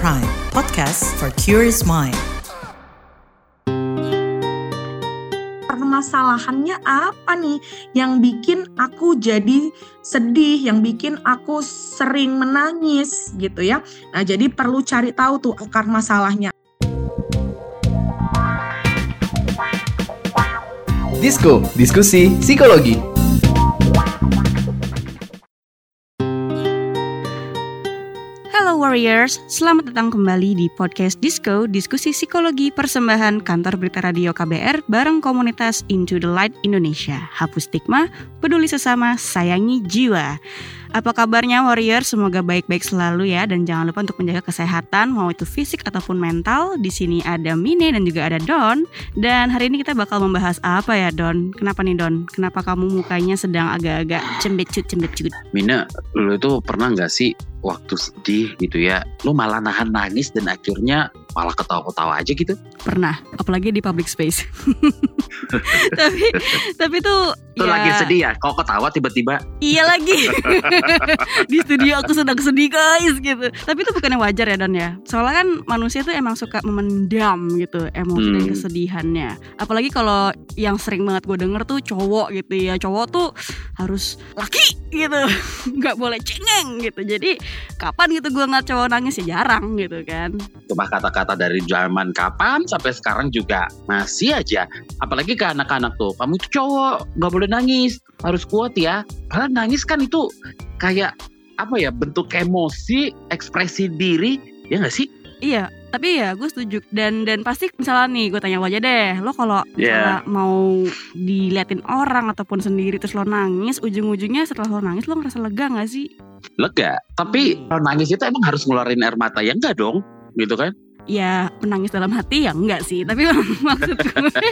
Prime, podcast for curious mind. Permasalahannya apa nih yang bikin aku jadi sedih, yang bikin aku sering menangis gitu ya. Nah, jadi perlu cari tahu tuh akar masalahnya. Disko, diskusi psikologi. Warriors, selamat datang kembali di podcast Disco, diskusi psikologi persembahan kantor berita radio KBR bareng komunitas Into the Light Indonesia. Hapus stigma, peduli sesama, sayangi jiwa. Apa kabarnya Warrior? Semoga baik-baik selalu ya dan jangan lupa untuk menjaga kesehatan mau itu fisik ataupun mental. Di sini ada Mine dan juga ada Don. Dan hari ini kita bakal membahas apa ya Don? Kenapa nih Don? Kenapa kamu mukanya sedang agak-agak cembecut cembecut? Mina, lu itu pernah nggak sih waktu sedih gitu ya, lu malah nahan nangis dan akhirnya malah ketawa-ketawa aja gitu? Pernah, apalagi di public space. tapi tapi tuh Lu ya, lagi sedih ya, kok ketawa tiba-tiba? Iya lagi. di studio aku sedang sedih guys gitu. Tapi itu bukannya wajar ya Don ya. Soalnya kan manusia tuh emang suka memendam gitu emosi dan Hmm. kesedihannya. Apalagi kalau yang sering banget gue denger tuh cowok gitu ya. Cowok tuh harus laki gitu. nggak boleh cengeng gitu. Jadi kapan gitu gue ngeliat cowok nangis ya jarang gitu kan. Cuma kata-kata dari zaman kapan sampai sekarang juga masih aja. Apalagi ke anak-anak tuh, kamu tuh cowok, nggak boleh nangis, harus kuat ya. Padahal nangis kan itu kayak apa ya bentuk emosi, ekspresi diri, ya nggak sih? Iya, tapi ya gue setuju dan dan pasti misalnya nih gue tanya lo aja deh, lo kalau misalnya mau diliatin orang ataupun sendiri terus lo nangis, ujung-ujungnya setelah lo nangis lo ngerasa lega gak sih? Lega. Tapi kalau nangis itu emang harus ngeluarin air mata ya enggak dong, gitu kan? Ya menangis dalam hati ya enggak sih, tapi maksud gue,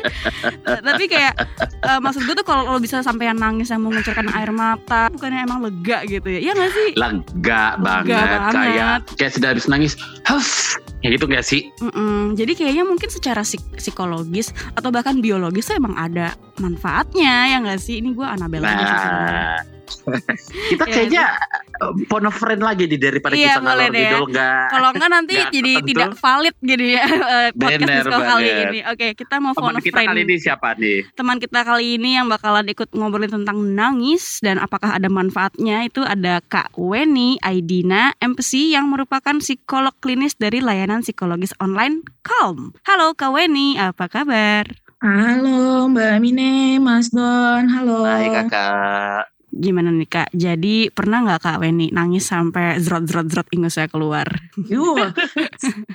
tapi kayak eh, maksud gue tuh kalau lo bisa sampai nangis yang mengucurkan air mata, bukannya emang lega gitu ya? Iya gak sih? lega banget, banget. kayak kayak sudah habis nangis huff ya gitu gak sih Mm-mm. Jadi kayaknya mungkin secara psik- psikologis atau bahkan biologis tuh emang ada manfaatnya ya nggak sih? Ini gue Anabel aja sih sebenarnya. nah kita Iya, kayaknya uh, phone a friend lagi di daripada Iya, kita boleh ngalor deh ya. ngidul nggak Kalau enggak nanti Nggak jadi tertentu. tidak valid gitu ya eh, podcast Bener disco kali banget. ini. Oke, kita mau teman phone kita friend. kali ini siapa nih Teman kita kali ini yang bakalan ikut ngobrolin tentang nangis dan apakah ada manfaatnya itu ada Kak Weni Aidina MPC yang merupakan psikolog klinis dari layanan psikologis online Calm. Halo Kak Weni, apa kabar? Halo Mbak Mine, Mas Don, halo. Hai kakak Gimana nih Kak? Jadi pernah nggak Kak Weni nangis sampai zrot-zrot-zrot ingusnya keluar? Yuh,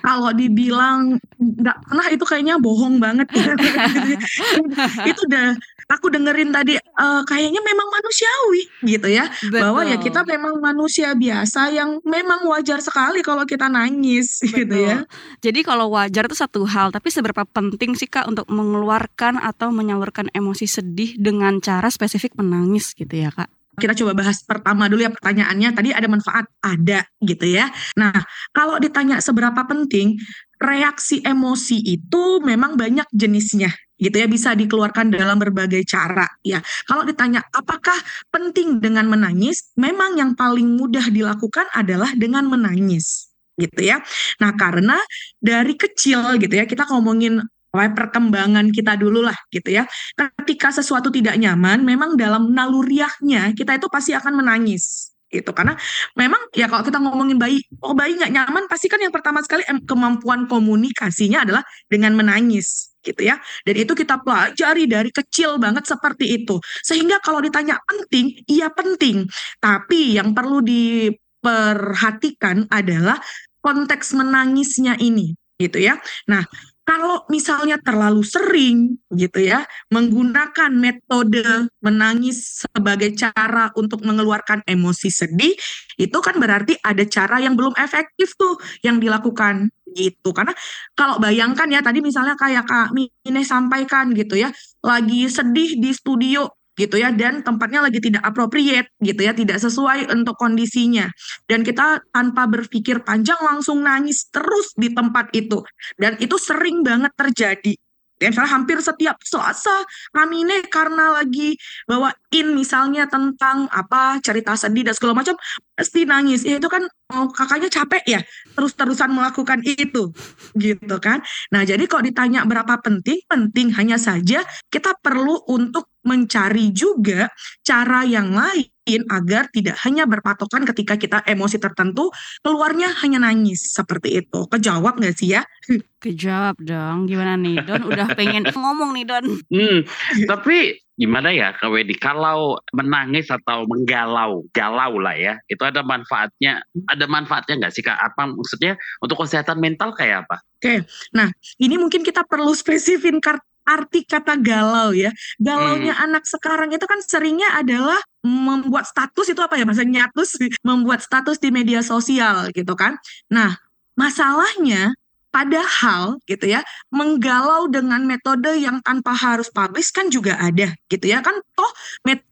kalau dibilang nggak pernah itu kayaknya bohong banget ya. itu udah aku dengerin tadi eh, kayaknya memang manusiawi gitu ya. Bahwa ya kita memang manusia biasa yang memang wajar sekali kalau kita nangis gitu ya. Jadi kalau wajar itu satu hal, tapi seberapa penting sih Kak untuk mengeluarkan atau menyalurkan emosi sedih dengan cara spesifik menangis gitu ya Kak? Kita coba bahas pertama dulu ya pertanyaannya. Tadi ada manfaat, ada gitu ya. Nah, kalau ditanya seberapa penting, reaksi emosi itu memang banyak jenisnya gitu ya bisa dikeluarkan dalam berbagai cara ya. Kalau ditanya apakah penting dengan menangis, memang yang paling mudah dilakukan adalah dengan menangis gitu ya. Nah, karena dari kecil gitu ya kita ngomongin perkembangan kita dulu lah gitu ya ketika sesuatu tidak nyaman, memang dalam naluriahnya kita itu pasti akan menangis gitu. Karena memang ya kalau kita ngomongin bayi, oh bayi nggak nyaman pasti kan yang pertama sekali em- kemampuan komunikasinya adalah dengan menangis gitu ya. Dan itu kita pelajari dari kecil banget seperti itu. Sehingga kalau ditanya penting, iya penting. Tapi yang perlu diperhatikan adalah konteks menangisnya ini gitu ya. Nah kalau misalnya terlalu sering gitu ya menggunakan metode menangis sebagai cara untuk mengeluarkan emosi sedih itu kan berarti ada cara yang belum efektif tuh yang dilakukan gitu. Karena kalau bayangkan ya tadi misalnya kayak Kak Mine sampaikan gitu ya lagi sedih di studio gitu ya. Dan tempatnya lagi tidak appropriate gitu ya tidak sesuai untuk kondisinya. Dan kita tanpa berpikir panjang langsung nangis terus di tempat itu. Dan itu sering banget terjadi. Ya misalnya hampir setiap Selasa kami ini karena lagi bawain misalnya tentang apa cerita sedih dan segala macam pasti nangis. Ya itu kan oh, kakaknya capek ya terus-terusan melakukan itu gitu kan. Nah, jadi kalau ditanya berapa penting, penting hanya saja kita perlu untuk mencari juga cara yang lain agar tidak hanya berpatokan ketika kita emosi tertentu keluarnya hanya nangis seperti itu. Kejawab nggak sih ya? Kejawab dong. Gimana nih Don? Udah pengen ngomong nih Don. Hmm, tapi gimana ya Kak Wedi kalau menangis atau menggalau, galau lah ya, itu ada manfaatnya, ada manfaatnya nggak sih Kak? Apa maksudnya untuk kesehatan mental kayak apa? Oke, nah ini mungkin kita perlu spesifin arti kata galau ya. Galaunya hmm. anak sekarang itu kan seringnya adalah membuat status itu apa ya bahasa nyatus membuat status di media sosial gitu kan. Nah, masalahnya padahal gitu ya, menggalau dengan metode yang tanpa harus publish kan juga ada gitu ya. Kan toh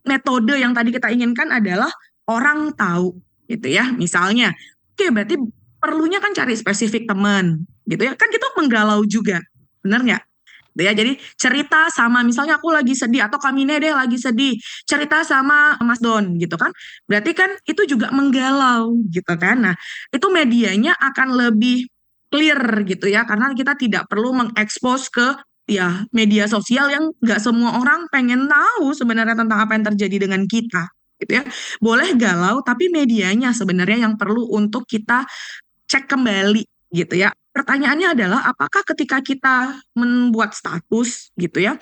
metode yang tadi kita inginkan adalah orang tahu gitu ya. Misalnya, oke berarti perlunya kan cari spesifik teman gitu ya. Kan kita menggalau juga. Benar nggak? Gitu ya. Jadi cerita sama misalnya aku lagi sedih atau Kamine deh lagi sedih, cerita sama Mas Don gitu kan. Berarti kan itu juga menggalau gitu kan. Nah, itu medianya akan lebih clear gitu ya karena kita tidak perlu mengekspos ke ya media sosial yang nggak semua orang pengen tahu sebenarnya tentang apa yang terjadi dengan kita gitu ya. Boleh galau tapi medianya sebenarnya yang perlu untuk kita cek kembali gitu ya pertanyaannya adalah apakah ketika kita membuat status gitu ya,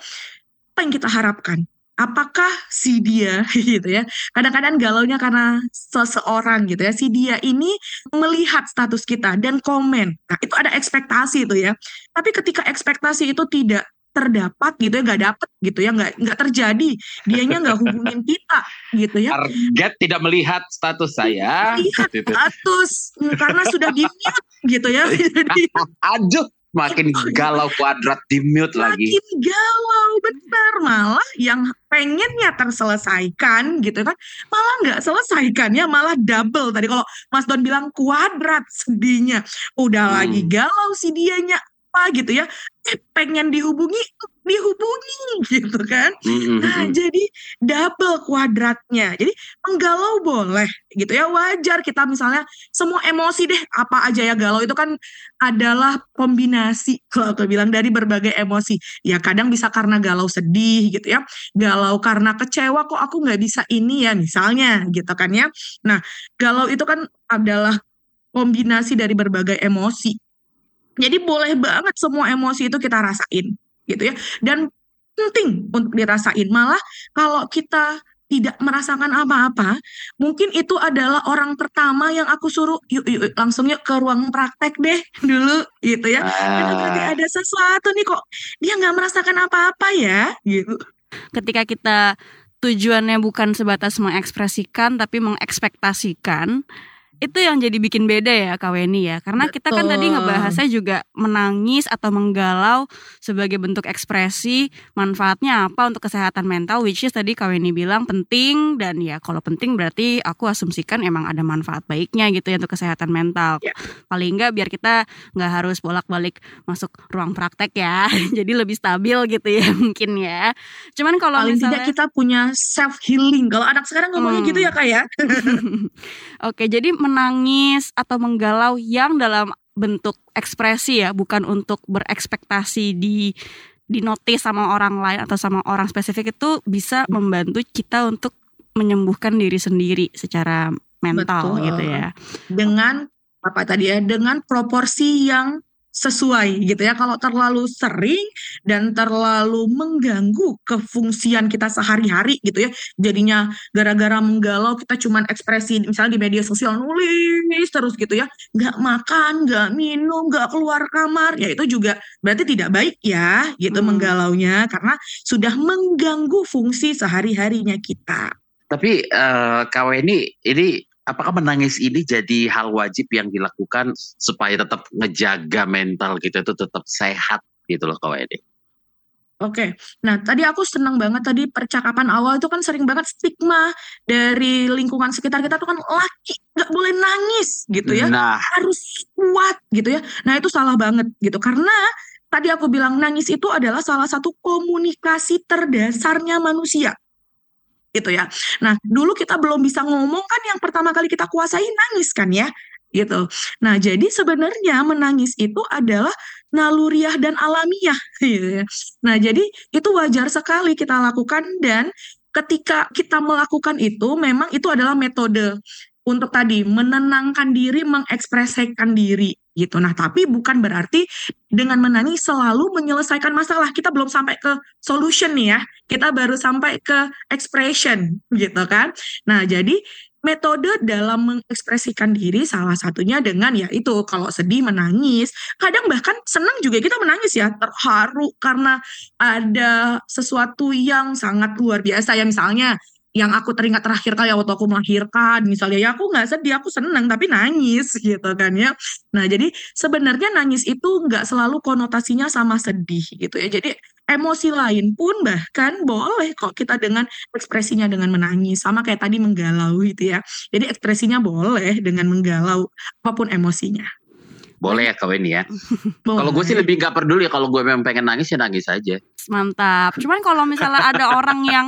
apa yang kita harapkan? Apakah si dia gitu ya, kadang-kadang galaunya karena seseorang gitu ya, si dia ini melihat status kita dan komen. Nah itu ada ekspektasi itu ya. Tapi ketika ekspektasi itu tidak terdapat gitu ya nggak dapet gitu ya nggak nggak terjadi dianya nggak hubungin kita gitu ya. Target tidak melihat status saya. lihat status karena sudah di mute gitu ya. Aduh makin galau kuadrat di mute lagi. Makin galau benar malah yang pengennya terselesaikan gitu kan malah nggak selesaikan ya malah double tadi. Kalau Mas Don bilang kuadrat sedihnya. Udah hmm. lagi galau si dianya apa gitu ya pengen dihubungi dihubungi gitu kan. Mm-hmm. nah jadi double kuadratnya. Jadi menggalau boleh gitu ya. Wajar kita misalnya semua emosi deh apa aja ya galau itu kan adalah kombinasi. Kalau aku bilang dari berbagai emosi. Ya kadang bisa karena galau sedih gitu ya. Galau karena kecewa kok aku nggak bisa ini ya misalnya gitu kan ya. Nah galau itu kan adalah kombinasi dari berbagai emosi jadi boleh banget semua emosi itu kita rasain gitu ya. Dan penting untuk dirasain. Malah kalau kita tidak merasakan apa-apa, mungkin itu adalah orang pertama yang aku suruh yuk yuk langsung yuk ke ruang praktek deh dulu gitu ya. Karena berarti ah. ada sesuatu nih kok dia nggak merasakan apa-apa ya gitu. Ketika kita tujuannya bukan sebatas mengekspresikan tapi mengekspektasikan itu yang jadi bikin beda ya Kak Weni ya karena Betul. kita kan tadi ngebahasnya juga menangis atau menggalau sebagai bentuk ekspresi manfaatnya apa untuk kesehatan mental which is tadi Kak Weni bilang penting dan ya kalau penting berarti aku asumsikan emang ada manfaat baiknya gitu ya untuk kesehatan mental ya. paling enggak biar kita nggak harus bolak-balik masuk ruang praktek ya jadi lebih stabil gitu ya mungkin ya cuman kalau paling misalnya, tidak kita punya self healing kalau anak sekarang ngomongnya hmm. gitu ya Kak ya oke jadi menangis atau menggalau yang dalam bentuk ekspresi ya, bukan untuk berekspektasi di di notice sama orang lain atau sama orang spesifik itu bisa membantu kita untuk menyembuhkan diri sendiri secara mental Betul. gitu ya. Dengan apa tadi ya, dengan proporsi yang sesuai gitu ya. Kalau terlalu sering dan terlalu mengganggu kefungsian kita sehari-hari gitu ya. Jadinya gara-gara menggalau kita cuman ekspresi misalnya di media sosial nulis terus gitu ya. Nggak makan, nggak minum, nggak keluar kamar. Ya itu juga berarti tidak baik ya gitu hmm. menggalaunya karena sudah mengganggu fungsi sehari-harinya kita. Tapi uh, KW ini ini apakah menangis ini jadi hal wajib yang dilakukan supaya tetap ngejaga mental gitu itu tetap sehat gitu loh ini? Oke, nah tadi aku senang banget tadi percakapan awal itu kan sering banget stigma dari lingkungan sekitar kita tuh kan laki nggak boleh nangis gitu ya, nah. harus kuat gitu ya. Nah itu salah banget gitu karena tadi aku bilang nangis itu adalah salah satu komunikasi terdasarnya manusia gitu ya. Nah, dulu kita belum bisa ngomong kan yang pertama kali kita kuasai nangis kan ya. gitu. Nah, jadi sebenarnya menangis itu adalah naluriah dan alamiah gitu ya. Nah, jadi itu wajar sekali kita lakukan dan ketika kita melakukan itu memang itu adalah metode untuk tadi menenangkan diri, mengekspresikan diri gitu. Nah, tapi bukan berarti dengan menangis selalu menyelesaikan masalah. Kita belum sampai ke solution nih ya. Kita baru sampai ke expression gitu kan. Nah, jadi metode dalam mengekspresikan diri salah satunya dengan ya itu kalau sedih menangis kadang bahkan senang juga kita menangis ya terharu karena ada sesuatu yang sangat luar biasa ya misalnya yang aku teringat terakhir kali waktu aku melahirkan misalnya ya aku nggak sedih aku seneng tapi nangis gitu kan ya. Nah jadi sebenarnya nangis itu nggak selalu konotasinya sama sedih gitu ya. Jadi emosi lain pun bahkan boleh kok kita dengan ekspresinya dengan menangis sama kayak tadi menggalau gitu ya. Jadi ekspresinya boleh dengan menggalau apa pun emosinya. Boleh ya kawin ya. Kalau gue sih lebih gak peduli kalau gue memang pengen nangis ya nangis aja. Mantap. Cuman kalau misalnya ada orang yang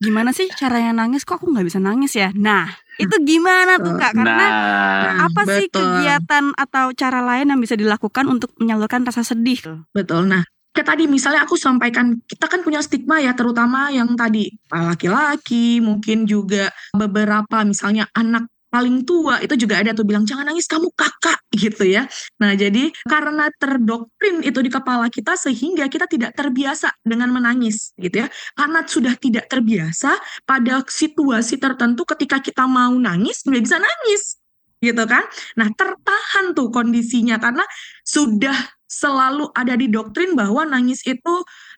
gimana sih caranya nangis kok aku nggak bisa nangis ya. Nah itu gimana tuh kak? Karena Nah, apa sih betul. kegiatan atau cara lain yang bisa dilakukan untuk menyalurkan rasa sedih? Betul. Nah, kayak tadi misalnya aku sampaikan kita kan punya stigma ya terutama yang tadi laki-laki mungkin juga beberapa misalnya anak paling tua itu juga ada tuh bilang jangan nangis kamu kakak gitu ya. Nah, jadi karena terdoktrin itu di kepala kita sehingga kita tidak terbiasa dengan menangis gitu ya. Karena sudah tidak terbiasa pada situasi tertentu ketika kita mau nangis nggak bisa nangis gitu kan. Nah, tertahan tuh kondisinya karena sudah selalu ada di doktrin bahwa nangis itu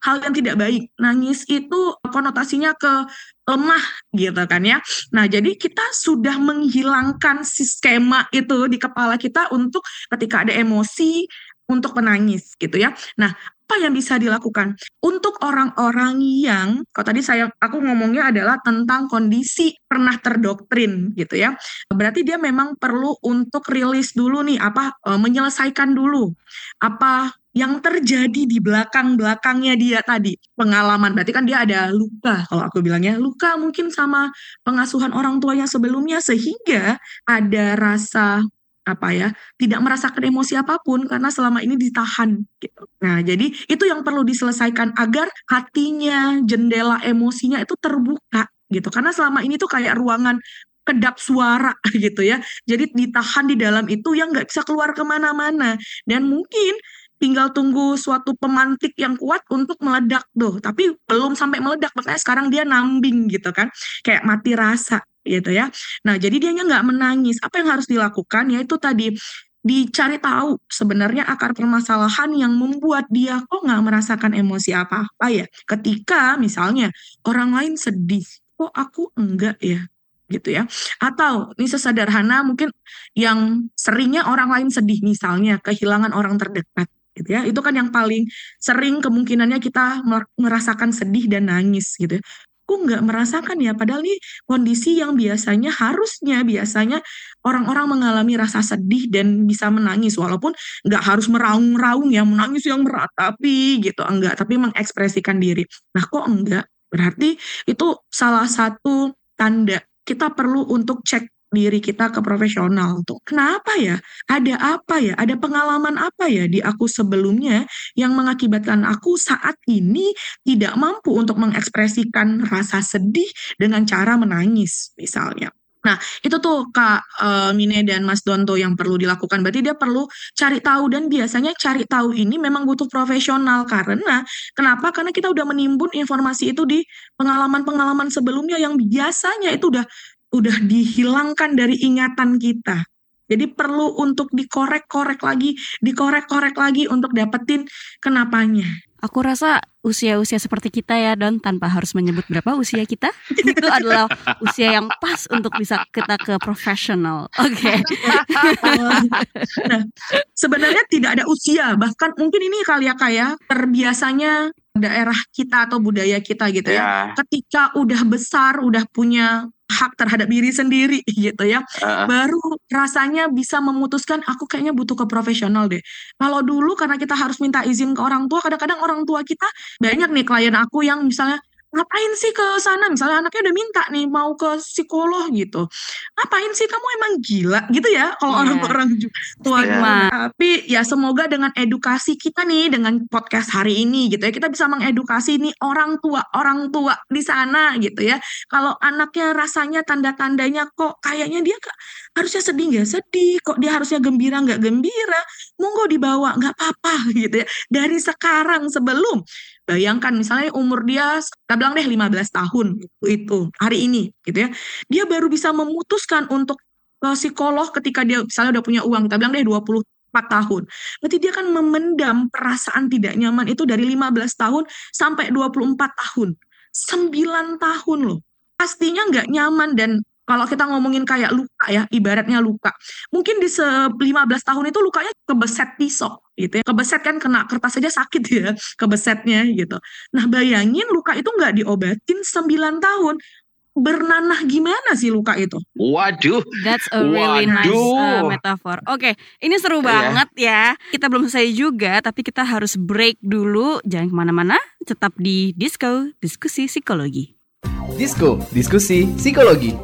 hal yang tidak baik. Nangis itu konotasinya ke lemah gitu kan ya. Nah, jadi kita sudah menghilangkan si skema itu di kepala kita untuk ketika ada emosi untuk menangis gitu ya. Nah, apa yang bisa dilakukan? Untuk orang-orang yang kalau tadi saya aku ngomongnya adalah tentang kondisi pernah terdoktrin gitu ya. Berarti dia memang perlu untuk rilis dulu nih apa e, menyelesaikan dulu. Apa yang terjadi di belakang-belakangnya dia tadi? Pengalaman berarti kan dia ada luka kalau aku bilangnya. Luka mungkin sama pengasuhan orang tuanya sebelumnya sehingga ada rasa apa ya tidak merasakan emosi apa pun karena selama ini ditahan gitu. Nah, jadi itu yang perlu diselesaikan agar hatinya, jendela emosinya itu terbuka gitu. Karena selama ini tuh kayak ruangan kedap suara gitu ya. Jadi ditahan di dalam itu yang nggak bisa keluar ke mana-mana. Dan mungkin tinggal tunggu suatu pemantik yang kuat untuk meledak tuh. Tapi belum sampai meledak, makanya sekarang dia nambing gitu kan. Kayak mati rasa gitu ya. Nah, jadi dianya nggak menangis. Apa yang harus dilakukan? Yaitu tadi dicari tahu sebenarnya akar permasalahan yang membuat dia kok nggak merasakan emosi apa-apa ya. Ketika misalnya orang lain sedih, kok aku enggak ya gitu ya. Atau ini sesederhana mungkin yang seringnya orang lain sedih misalnya kehilangan orang terdekat gitu ya. Itu kan yang paling sering kemungkinannya kita mer- merasakan sedih dan nangis gitu ya. Aku nggak merasakan ya, padahal ini kondisi yang biasanya harusnya biasanya orang-orang mengalami rasa sedih dan bisa menangis walaupun nggak harus meraung-raung ya menangis yang meratapi gitu enggak tapi mengekspresikan diri. Nah kok enggak? Berarti itu salah satu tanda kita perlu untuk cek diri kita ke profesional tuh. Kenapa ya? Ada apa ya? Ada pengalaman apa ya di aku sebelumnya yang mengakibatkan aku saat ini tidak mampu untuk mengekspresikan rasa sedih dengan cara menangis misalnya. Nah, itu tuh Kak eh, Mine dan Mas Donto yang perlu dilakukan. Berarti dia perlu cari tahu dan biasanya cari tahu ini memang butuh profesional karena kenapa? Karena kita udah menimbun informasi itu di pengalaman-pengalaman sebelumnya yang biasanya itu udah udah dihilangkan dari ingatan kita. Jadi perlu untuk dikorek-korek lagi, dikorek-korek lagi untuk dapetin kenapanya. Aku rasa usia-usia seperti kita ya Don tanpa harus menyebut berapa usia kita itu adalah usia yang pas untuk bisa kita ke profesional. Oke. nah, sebenarnya tidak ada usia, bahkan mungkin ini kali ya kayak terbiasanya daerah kita atau budaya kita gitu ya. ya. Ketika udah besar, udah punya hak terhadap diri sendiri gitu ya. Heeh. Baru rasanya bisa memutuskan aku kayaknya butuh ke profesional deh. Kalau dulu karena kita harus minta izin ke orang tua, kadang-kadang orang tua kita banyak nih klien aku yang misalnya ngapain sih ke sana? Misalnya anaknya udah minta nih mau ke psikolog gitu. Ngapain sih? Kamu emang gila gitu ya kalau Iya. orang-orang tua Stigma. tapi ya semoga dengan edukasi kita nih dengan podcast hari ini gitu ya kita bisa mengedukasi nih orang tua orang tua di sana gitu ya. Kalau anaknya rasanya tanda-tandanya kok kayaknya dia ke- harusnya sedih nggak sedih? Kok dia harusnya gembira nggak gembira? Monggo dibawa nggak apa-apa gitu ya. Dari sekarang sebelum bayangkan misalnya umur dia kita bilang deh 15 tahun itu hari ini gitu ya. Dia baru bisa memutuskan untuk ke psikolog ketika dia misalnya udah punya uang kita bilang deh 24 tahun. Berarti dia kan memendam perasaan tidak nyaman itu dari 15 tahun sampai 24 tahun. 9 tahun loh. Pastinya nggak nyaman dan kalau kita ngomongin kayak luka ya, ibaratnya luka. Mungkin di se 15 tahun itu lukanya kebeset pisau gitu ya. Kebeset kan kena kertas aja sakit ya, kebesetnya gitu. Nah bayangin luka itu nggak diobatin 9 tahun. Bernanah gimana sih luka itu? Waduh, That's a really nice uh, Waduh. metaphor. Oke, ini seru Iya. banget ya. Kita belum selesai juga, tapi kita harus break dulu. Jangan ke mana-mana, tetap di Disco, Diskusi Psikologi. Disko, diskusi psikologi.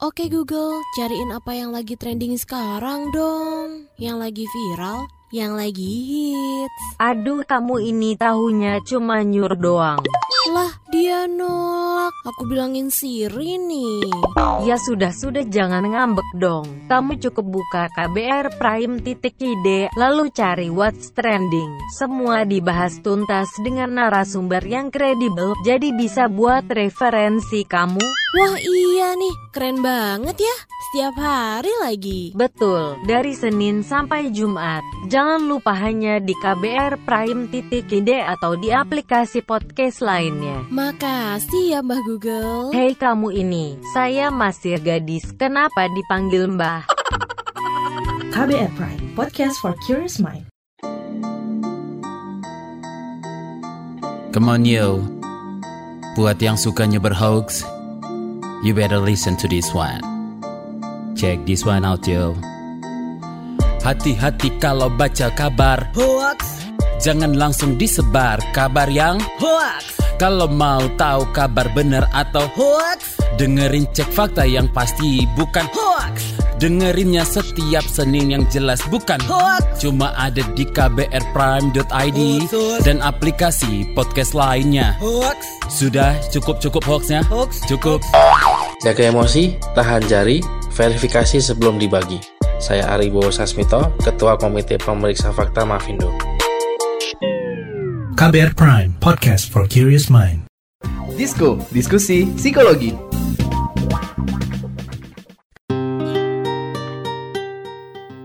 Oke Google, cariin apa yang lagi trending sekarang dong. Yang lagi viral, yang lagi hits. Aduh kamu ini tahunya cuma nyur doang Lah, dia Aku bilangin Siri nih. Ya sudah-sudah jangan ngambek dong Kamu cukup buka KBR Prime titik ide Lalu cari what's trending Semua dibahas tuntas dengan narasumber yang kredibel Jadi bisa buat referensi kamu Wah iya nih, keren banget ya. Setiap hari lagi. Betul, dari Senin sampai Jumat Jangan lupa hanya di KBR Prime titik ide Atau di aplikasi podcast lainnya Makasih ya Mbah Google. Hei kamu ini, saya masih gadis, kenapa dipanggil mbah? KBR Prime, podcast for curious mind. Come on yo. Buat yang sukanya berhoax You better listen to this one. Check this one out yo. Hati-hati kalau baca kabar Hoax, Jangan langsung disebar kabar yang hoax, Kalau mau tahu kabar benar atau hoax, Dengerin cek fakta yang pasti bukan hoax, Dengerinnya setiap Senin yang jelas bukan hoax. Cuma ada di kbrprime.id. Dan aplikasi podcast lainnya Hoax, Sudah cukup-cukup hoaxnya? hoax, Cukup Jaga emosi, tahan jari, verifikasi sebelum dibagi. Saya Ari Bowo Sasmito, Ketua Komite Pemeriksa Fakta Mafindo. KBR Prime, podcast for curious mind. Disko, diskusi psikologi.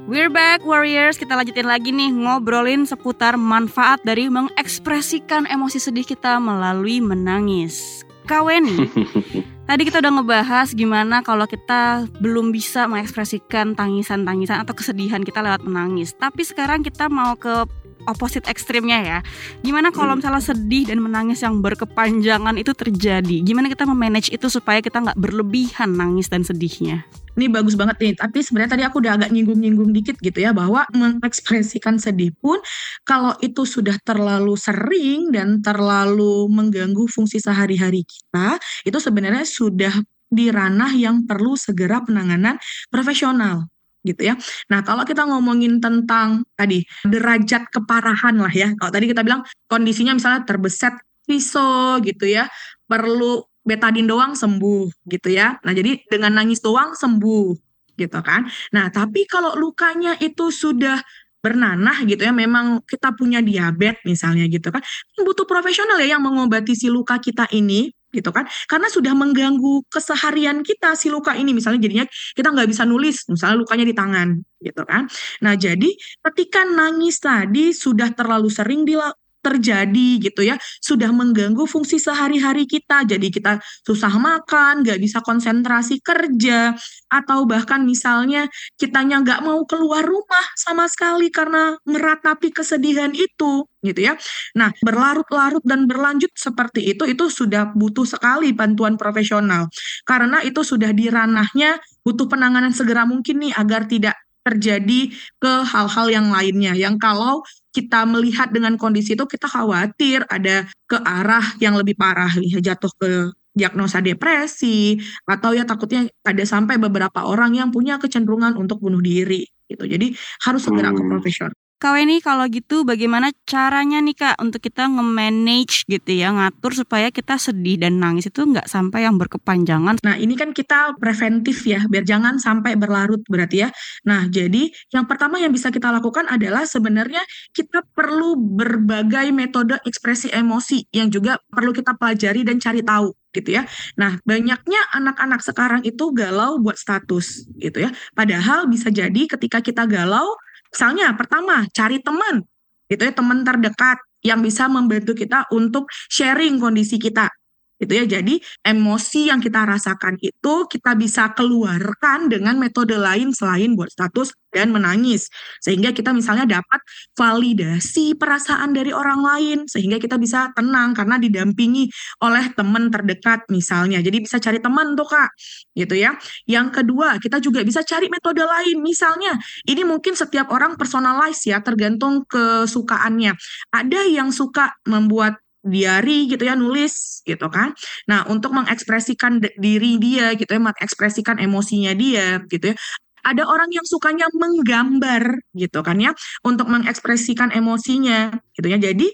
We're back Warriors, kita lanjutin lagi nih ngobrolin seputar manfaat dari mengekspresikan emosi sedih kita melalui menangis. Kaweni, tadi kita udah ngebahas gimana kalau kita belum bisa mengekspresikan tangisan-tangisan atau kesedihan kita lewat menangis. Tapi sekarang kita mau ke opposite ekstrimnya ya. Gimana kalau misalnya sedih dan menangis yang berkepanjangan itu terjadi? Gimana kita memanage itu supaya kita nggak berlebihan nangis dan sedihnya? Ini bagus banget nih, tapi sebenarnya tadi aku udah agak nyinggung-nyinggung dikit gitu ya, bahwa mengekspresikan sedih pun kalau itu sudah terlalu sering dan terlalu mengganggu fungsi sehari-hari kita, itu sebenarnya sudah di ranah yang perlu segera penanganan profesional gitu ya. Nah, kalau kita ngomongin tentang tadi derajat keparahan lah ya. Kalau tadi kita bilang kondisinya misalnya terbeset pisau gitu ya, perlu betadin doang sembuh gitu ya. Nah, jadi dengan nangis doang sembuh gitu kan. Nah, tapi kalau lukanya itu sudah bernanah gitu ya, memang kita punya diabetes misalnya gitu kan, butuh profesional ya yang mengobati si luka kita ini gitu kan. Karena sudah mengganggu keseharian kita si luka ini. Misalnya jadinya kita nggak bisa nulis misalnya lukanya di tangan gitu kan. Nah jadi ketika nangis tadi sudah terlalu sering terjadi gitu ya sudah mengganggu fungsi sehari-hari kita. Jadi kita susah makan nggak bisa konsentrasi kerja atau bahkan misalnya kitanya nggak mau keluar rumah sama sekali karena meratapi kesedihan itu gitu ya. Nah berlarut-larut dan berlanjut seperti itu itu sudah butuh sekali bantuan profesional. Karena itu sudah di ranahnya butuh penanganan segera mungkin nih agar tidak terjadi ke hal-hal yang lainnya. Yang kalau kita melihat dengan kondisi itu kita khawatir ada ke arah yang lebih parah nih jatuh ke diagnosa depresi atau ya takutnya ada sampai beberapa orang yang punya kecenderungan untuk bunuh diri gitu. Jadi harus segera ke Hmm. profesional. Kak Weni kalau gitu bagaimana caranya nih Kak untuk kita nge-manage gitu ya ngatur supaya kita sedih dan nangis itu nggak sampai yang berkepanjangan. Nah, ini kan kita preventif ya, biar jangan sampai berlarut berarti ya. Nah, jadi yang pertama yang bisa kita lakukan adalah sebenarnya kita perlu berbagai metode ekspresi emosi yang juga perlu kita pelajari dan cari tahu gitu ya. Nah, banyaknya anak-anak sekarang itu galau buat status gitu ya. Padahal bisa jadi ketika kita galau, misalnya pertama cari teman. Gitu ya, teman terdekat yang bisa membantu kita untuk sharing kondisi kita gitu ya. Jadi emosi yang kita rasakan itu kita bisa keluarkan dengan metode lain selain buat status dan menangis. Sehingga kita misalnya dapat validasi perasaan dari orang lain sehingga kita bisa tenang karena didampingi oleh teman terdekat misalnya. Jadi bisa cari teman tuh Kak. Gitu ya. Yang kedua, kita juga bisa cari metode lain. Misalnya, ini mungkin setiap orang personalize ya tergantung kesukaannya. Ada yang suka membuat diary gitu ya nulis gitu kan. Nah, untuk mengekspresikan diri dia gitu ya, mengekspresikan emosinya dia gitu ya. Ada orang yang sukanya menggambar gitu kan ya untuk mengekspresikan emosinya gitu ya. Jadi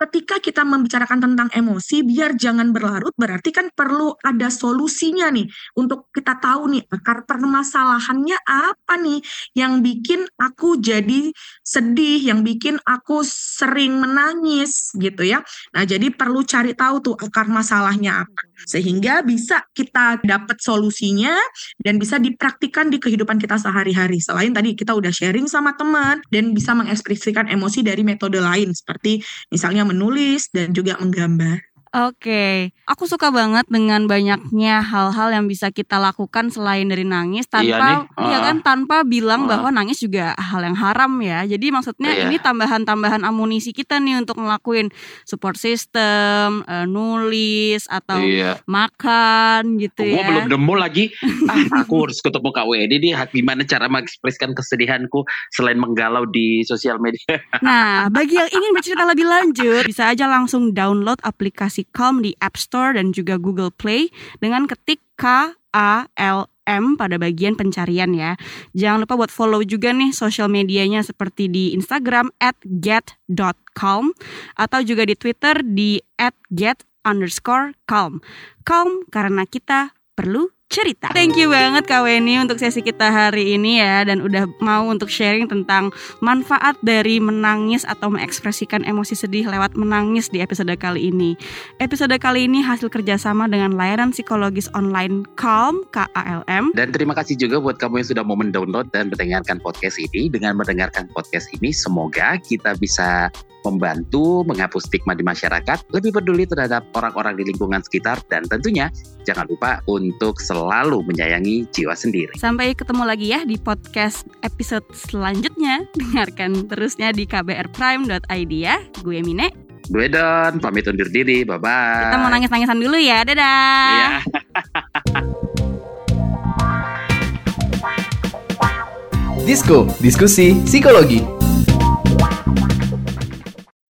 ketika kita membicarakan tentang emosi biar jangan berlarut berarti kan perlu ada solusinya nih untuk kita tahu nih akar permasalahannya apa nih yang bikin aku jadi sedih, yang bikin aku sering menangis gitu ya. Nah, jadi perlu cari tahu tuh akar masalahnya apa. Sehingga bisa kita dapat solusinya dan bisa dipraktikkan di kehidupan kita sehari-hari. Selain tadi kita udah sharing sama teman dan bisa mengekspresikan emosi dari metode lain seperti misalnya menulis dan juga menggambar. Oke, aku suka banget dengan banyaknya hal-hal yang bisa kita lakukan selain dari nangis tanpa Iya nih, iya ah. kan tanpa bilang Ah. bahwa nangis juga hal yang haram ya. Jadi maksudnya Iya. ini tambahan-tambahan amunisi kita nih untuk ngelakuin support system, eh, nulis atau Iya. makan gitu Gue ya. belum nemu lagi. Ah, aku harus ketemu Kak Wedi nih. Gimana cara mengekspresikan kesedihanku selain menggalau di sosial media? Nah, bagi yang ingin bercerita lebih lanjut, bisa aja langsung download aplikasi Calm di App Store dan juga Google Play dengan ketik K A L M pada bagian pencarian ya. Jangan lupa buat follow juga nih sosial medianya seperti di Instagram at get.calm atau juga di Twitter di at get. Calm karena kita perlu cerita. Thank you banget Kak Weni untuk sesi kita hari ini ya dan udah mau untuk sharing tentang manfaat dari menangis atau mengekspresikan emosi sedih lewat menangis di episode kali ini. Episode kali ini hasil kerjasama dengan layanan psikologis online Calm KALM. Dan terima kasih juga buat kamu yang sudah mau mendownload dan mendengarkan podcast ini. Dengan mendengarkan podcast ini, semoga kita bisa membantu menghapus stigma di masyarakat, lebih peduli terhadap orang-orang di lingkungan sekitar, dan tentunya jangan lupa untuk selalu menyayangi jiwa sendiri. Sampai ketemu lagi ya di podcast episode selanjutnya. Dengarkan terusnya di kbrprime.id ya. Gue Mine. Gue Don, pamit undur diri, bye-bye. Kita mau nangis-nangisan dulu ya. Dadah. Iya. Disko, diskusi psikologi.